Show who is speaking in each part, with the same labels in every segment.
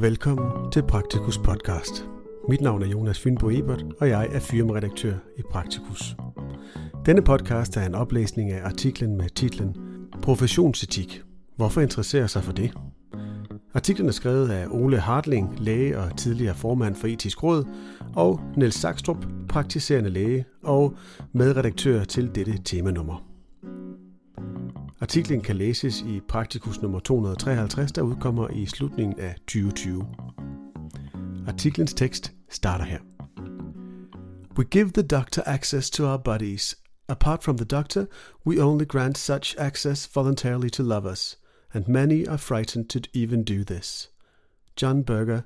Speaker 1: Velkommen til Praktikus podcast. Mit navn er Jonas Fynbo Ebert, og jeg er firmaredaktør i Praktikus. Denne podcast er en oplæsning af artiklen med titlen Professionsetik. Hvorfor interesserer sig for det? Artiklen er skrevet af Ole Hartling, læge og tidligere formand for Etisk Råd, og Niels Sakstrup, praktiserende læge og medredaktør til dette temanummer. Artiklen kan læses i Praktikus nummer 253, der udkommer i slutningen af 2020. Artiklens tekst starter her. We give the doctor access to our bodies. Apart from the doctor, we only grant such access voluntarily to lovers, and many are frightened to even do this. John Berger,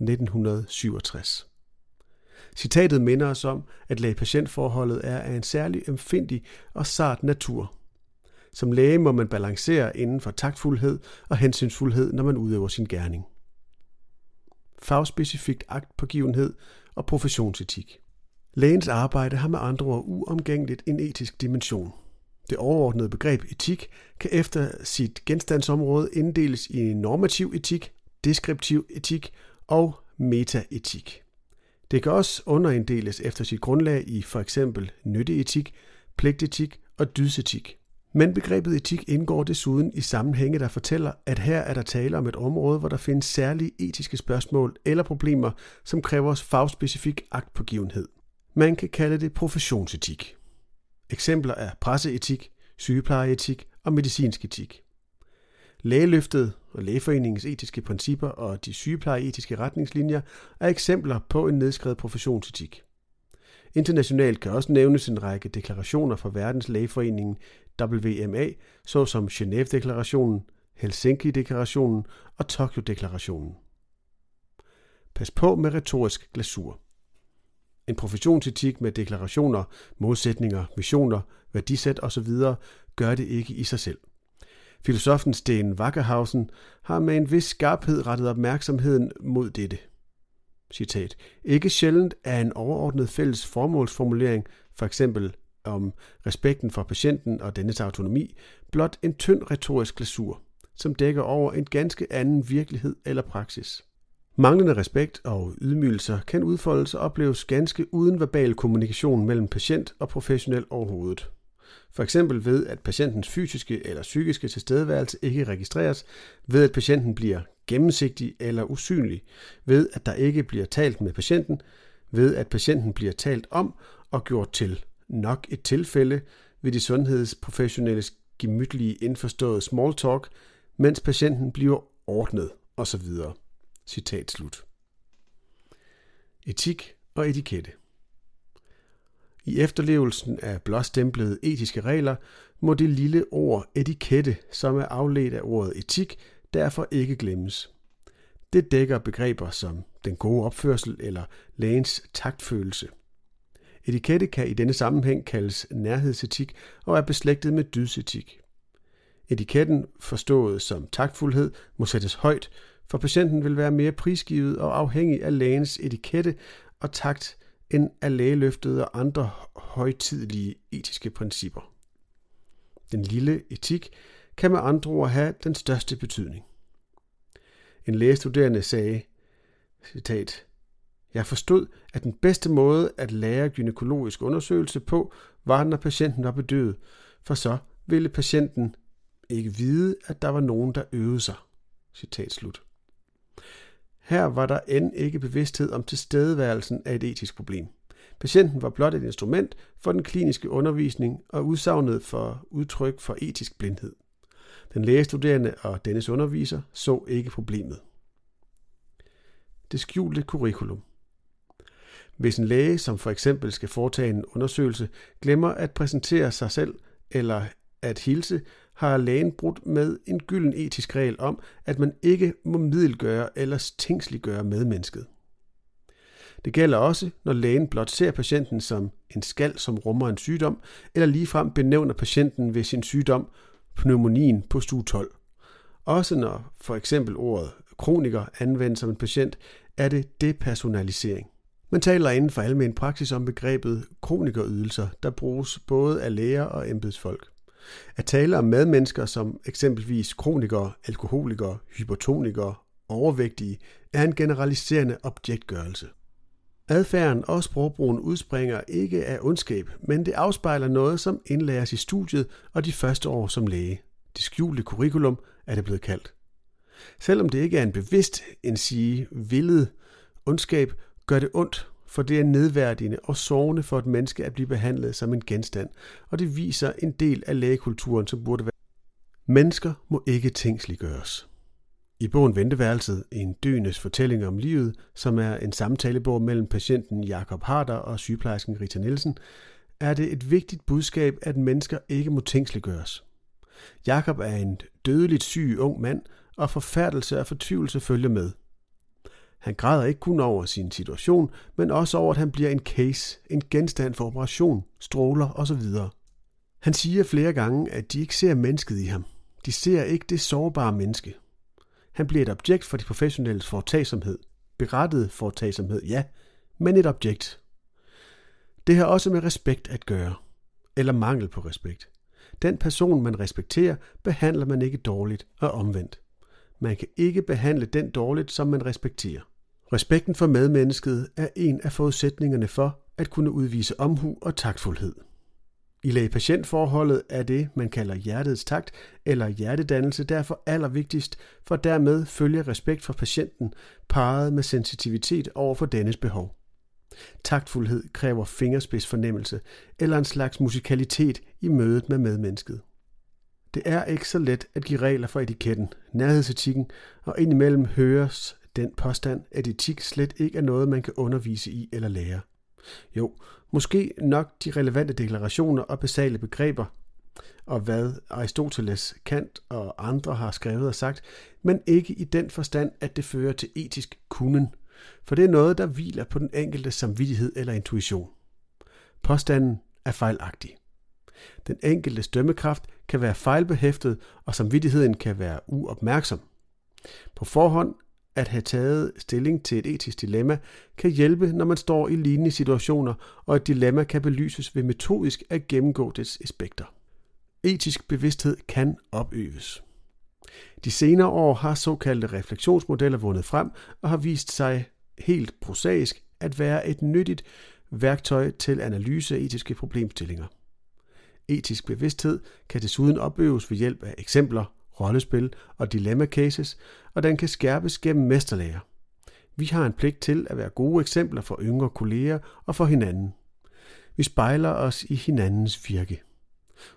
Speaker 1: 1967. Citatet minder os om, at læge-patientforholdet er af en særlig empfindig og sart natur – som læge må man balancere inden for taktfuldhed og hensynsfuldhed, når man udøver sin gerning. Fagspecifikt agtpågivenhed og professionsetik. Lægens arbejde har med andre ord uomgængeligt en etisk dimension. Det overordnede begreb etik kan efter sit genstandsområde inddeles i normativ etik, deskriptiv etik og metaetik. Det kan også underinddeles efter sit grundlag i for eksempel nytteetik, pligtetik og dydsetik. Men begrebet etik indgår desuden i sammenhænge, der fortæller, at her er der tale om et område, hvor der findes særlige etiske spørgsmål eller problemer, som kræver fagspecifik agtpågivenhed. Man kan kalde det professionsetik. Eksempler er presseetik, sygeplejeetik og medicinsk etik. Lægeløftet og Lægeforeningens etiske principper og de sygeplejeetiske retningslinjer er eksempler på en nedskrevet professionsetik. Internationalt kan også nævnes en række deklarationer fra Verdens lægeforeningen WMA, såsom Genève-deklarationen, Helsinki-deklarationen og Tokyo-deklarationen. Pas på med retorisk glasur. En professionsetik med deklarationer, modsætninger, missioner, værdisæt osv. gør det ikke i sig selv. Filosofen Sten Wackerhausen har med en vis skarphed rettet opmærksomheden mod dette. Citat. Ikke sjældent er en overordnet fælles formålsformulering, for eksempel om respekten for patienten og dennes autonomi, blot en tynd retorisk glasur, som dækker over en ganske anden virkelighed eller praksis. Manglende respekt og ydmygelser kan udfoldes og opleves ganske uden verbal kommunikation mellem patient og professionel overhovedet. For eksempel ved, at patientens fysiske eller psykiske tilstedeværelse ikke registreres, ved at patienten bliver gennemsigtig eller usynlig, ved at der ikke bliver talt med patienten, ved at patienten bliver talt om og gjort til nok et tilfælde ved de sundhedsprofessionelles gemytlige indforståede small talk, mens patienten bliver ordnet osv. Citat slut. Etik og etikette i efterlevelsen af blåstemplede etiske regler må det lille ord etikette, som er afledt af ordet etik, derfor ikke glemmes. Det dækker begreber som den gode opførsel eller lægens taktfølelse. Etikette kan i denne sammenhæng kaldes nærhedsetik og er beslægtet med dydsetik. Etiketten, forstået som taktfuldhed, må sættes højt, for patienten vil være mere prisgivet og afhængig af lægens etikette og takt end af lægeløftet og andre højtidelige etiske principper. Den lille etik kan med andre ord have den største betydning. En lægestuderende sagde, citat, jeg forstod, at den bedste måde at lære gynækologisk undersøgelse på, var, når patienten var bedøvet, for så ville patienten ikke vide, at der var nogen, der øvede sig. Citat slut. Her var der end ikke bevidsthed om tilstedeværelsen af et etisk problem. Patienten var blot et instrument for den kliniske undervisning og udsagnet for udtryk for etisk blindhed. Den lægestuderende og dennes underviser så ikke problemet. Det skjulte curriculum. Hvis en læge, som for eksempel skal foretage en undersøgelse, glemmer at præsentere sig selv eller at hilse, har lægen brudt med en gylden etisk regel om, at man ikke må middelgøre eller tingsliggøre medmennesket. Det gælder også, når lægen blot ser patienten som en skal, som rummer en sygdom, eller ligefrem benævner patienten ved sin sygdom, pneumonien på stue 12. Også når for eksempel ordet kroniker anvendes som en patient, er det depersonalisering. Man taler inden for almen praksis om begrebet kronikerydelser, der bruges både af læger og embedsfolk. At tale om medmennesker som eksempelvis kronikere, alkoholikere, hypertonikere, overvægtige, er en generaliserende objektgørelse. Adfærden og sprogbrugen udspringer ikke af ondskab, men det afspejler noget, som indlæres i studiet og de første år som læge. Det skjulte curriculum er det blevet kaldt. Selvom det ikke er en bevidst, en sige villet ondskab, gør det ondt, for det er nedværdigende og sårende for et menneske at blive behandlet som en genstand, og det viser en del af lægekulturen, som burde være. Mennesker må ikke tænksliggøres. I bogen Venteværelset, en døendes fortælling om livet, som er en samtalebog mellem patienten Jakob Harder og sygeplejersken Rita Nielsen, er det et vigtigt budskab, at mennesker ikke må tænksliggøres. Jakob er en dødeligt syg ung mand, og forfærdelse og fortvivlelse følger med. Han græder ikke kun over sin situation, men også over, at han bliver en case, en genstand for operation, stråler osv. Han siger flere gange, at de ikke ser mennesket i ham. De ser ikke det sårbare menneske. Han bliver et objekt for de professionelles foretagsomhed. Berettet foretagsomhed, ja, men et objekt. Det har også med respekt at gøre. Eller mangel på respekt. Den person, man respekterer, behandler man ikke dårligt og omvendt. Man kan ikke behandle den dårligt, som man respekterer. Respekten for medmennesket er en af forudsætningerne for at kunne udvise omhu og taktfuldhed. I læge-patientforholdet er det, man kalder hjertets takt eller hjertedannelse, derfor allervigtigst, for dermed følger respekt for patienten parret med sensitivitet over for dennes behov. Taktfuldhed kræver fingerspidsfornemmelse eller en slags musikalitet i mødet med medmennesket. Det er ikke så let at give regler for etiketten, nærhedsetikken, og indimellem høres den påstand, at etik slet ikke er noget, man kan undervise i eller lære. Jo, måske nok de relevante deklarationer og basale begreber, og hvad Aristoteles, Kant og andre har skrevet og sagt, men ikke i den forstand, at det fører til etisk kunden, for det er noget, der hviler på den enkelte samvittighed eller intuition. Påstanden er fejlagtig. Den enkelte dømmekraft kan være fejlbehæftet, og samvittigheden kan være uopmærksom. På forhånd at have taget stilling til et etisk dilemma kan hjælpe, når man står i lignende situationer, og et dilemma kan belyses ved metodisk at gennemgå dets aspekter. Etisk bevidsthed kan opøves. De senere år har såkaldte refleksionsmodeller vundet frem og har vist sig helt prosaisk at være et nyttigt værktøj til analyse af etiske problemstillinger. Etisk bevidsthed kan desuden opøves ved hjælp af eksempler, rollespil og dilemma cases, og den kan skærpes gennem mesterlærer. Vi har en pligt til at være gode eksempler for yngre kolleger og for hinanden. Vi spejler os i hinandens virke.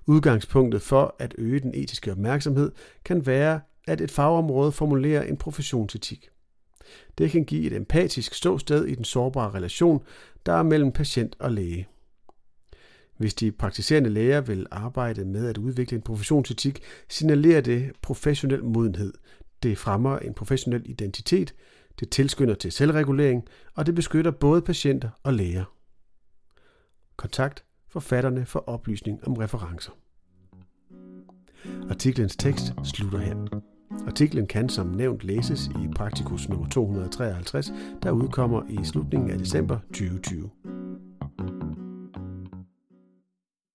Speaker 1: Udgangspunktet for at øge den etiske opmærksomhed kan være, at et fagområde formulerer en professionsetik. Det kan give et empatisk ståsted i den sårbare relation, der er mellem patient og læge. Hvis de praktiserende læger vil arbejde med at udvikle en professionsetik, signalerer det professionel modenhed. Det fremmer en professionel identitet, det tilskynder til selvregulering, og det beskytter både patienter og læger. Kontakt forfatterne for oplysning om referencer. Artiklens tekst slutter her. Artiklen kan som nævnt læses i Praktikus nummer 253, der udkommer i slutningen af december 2020.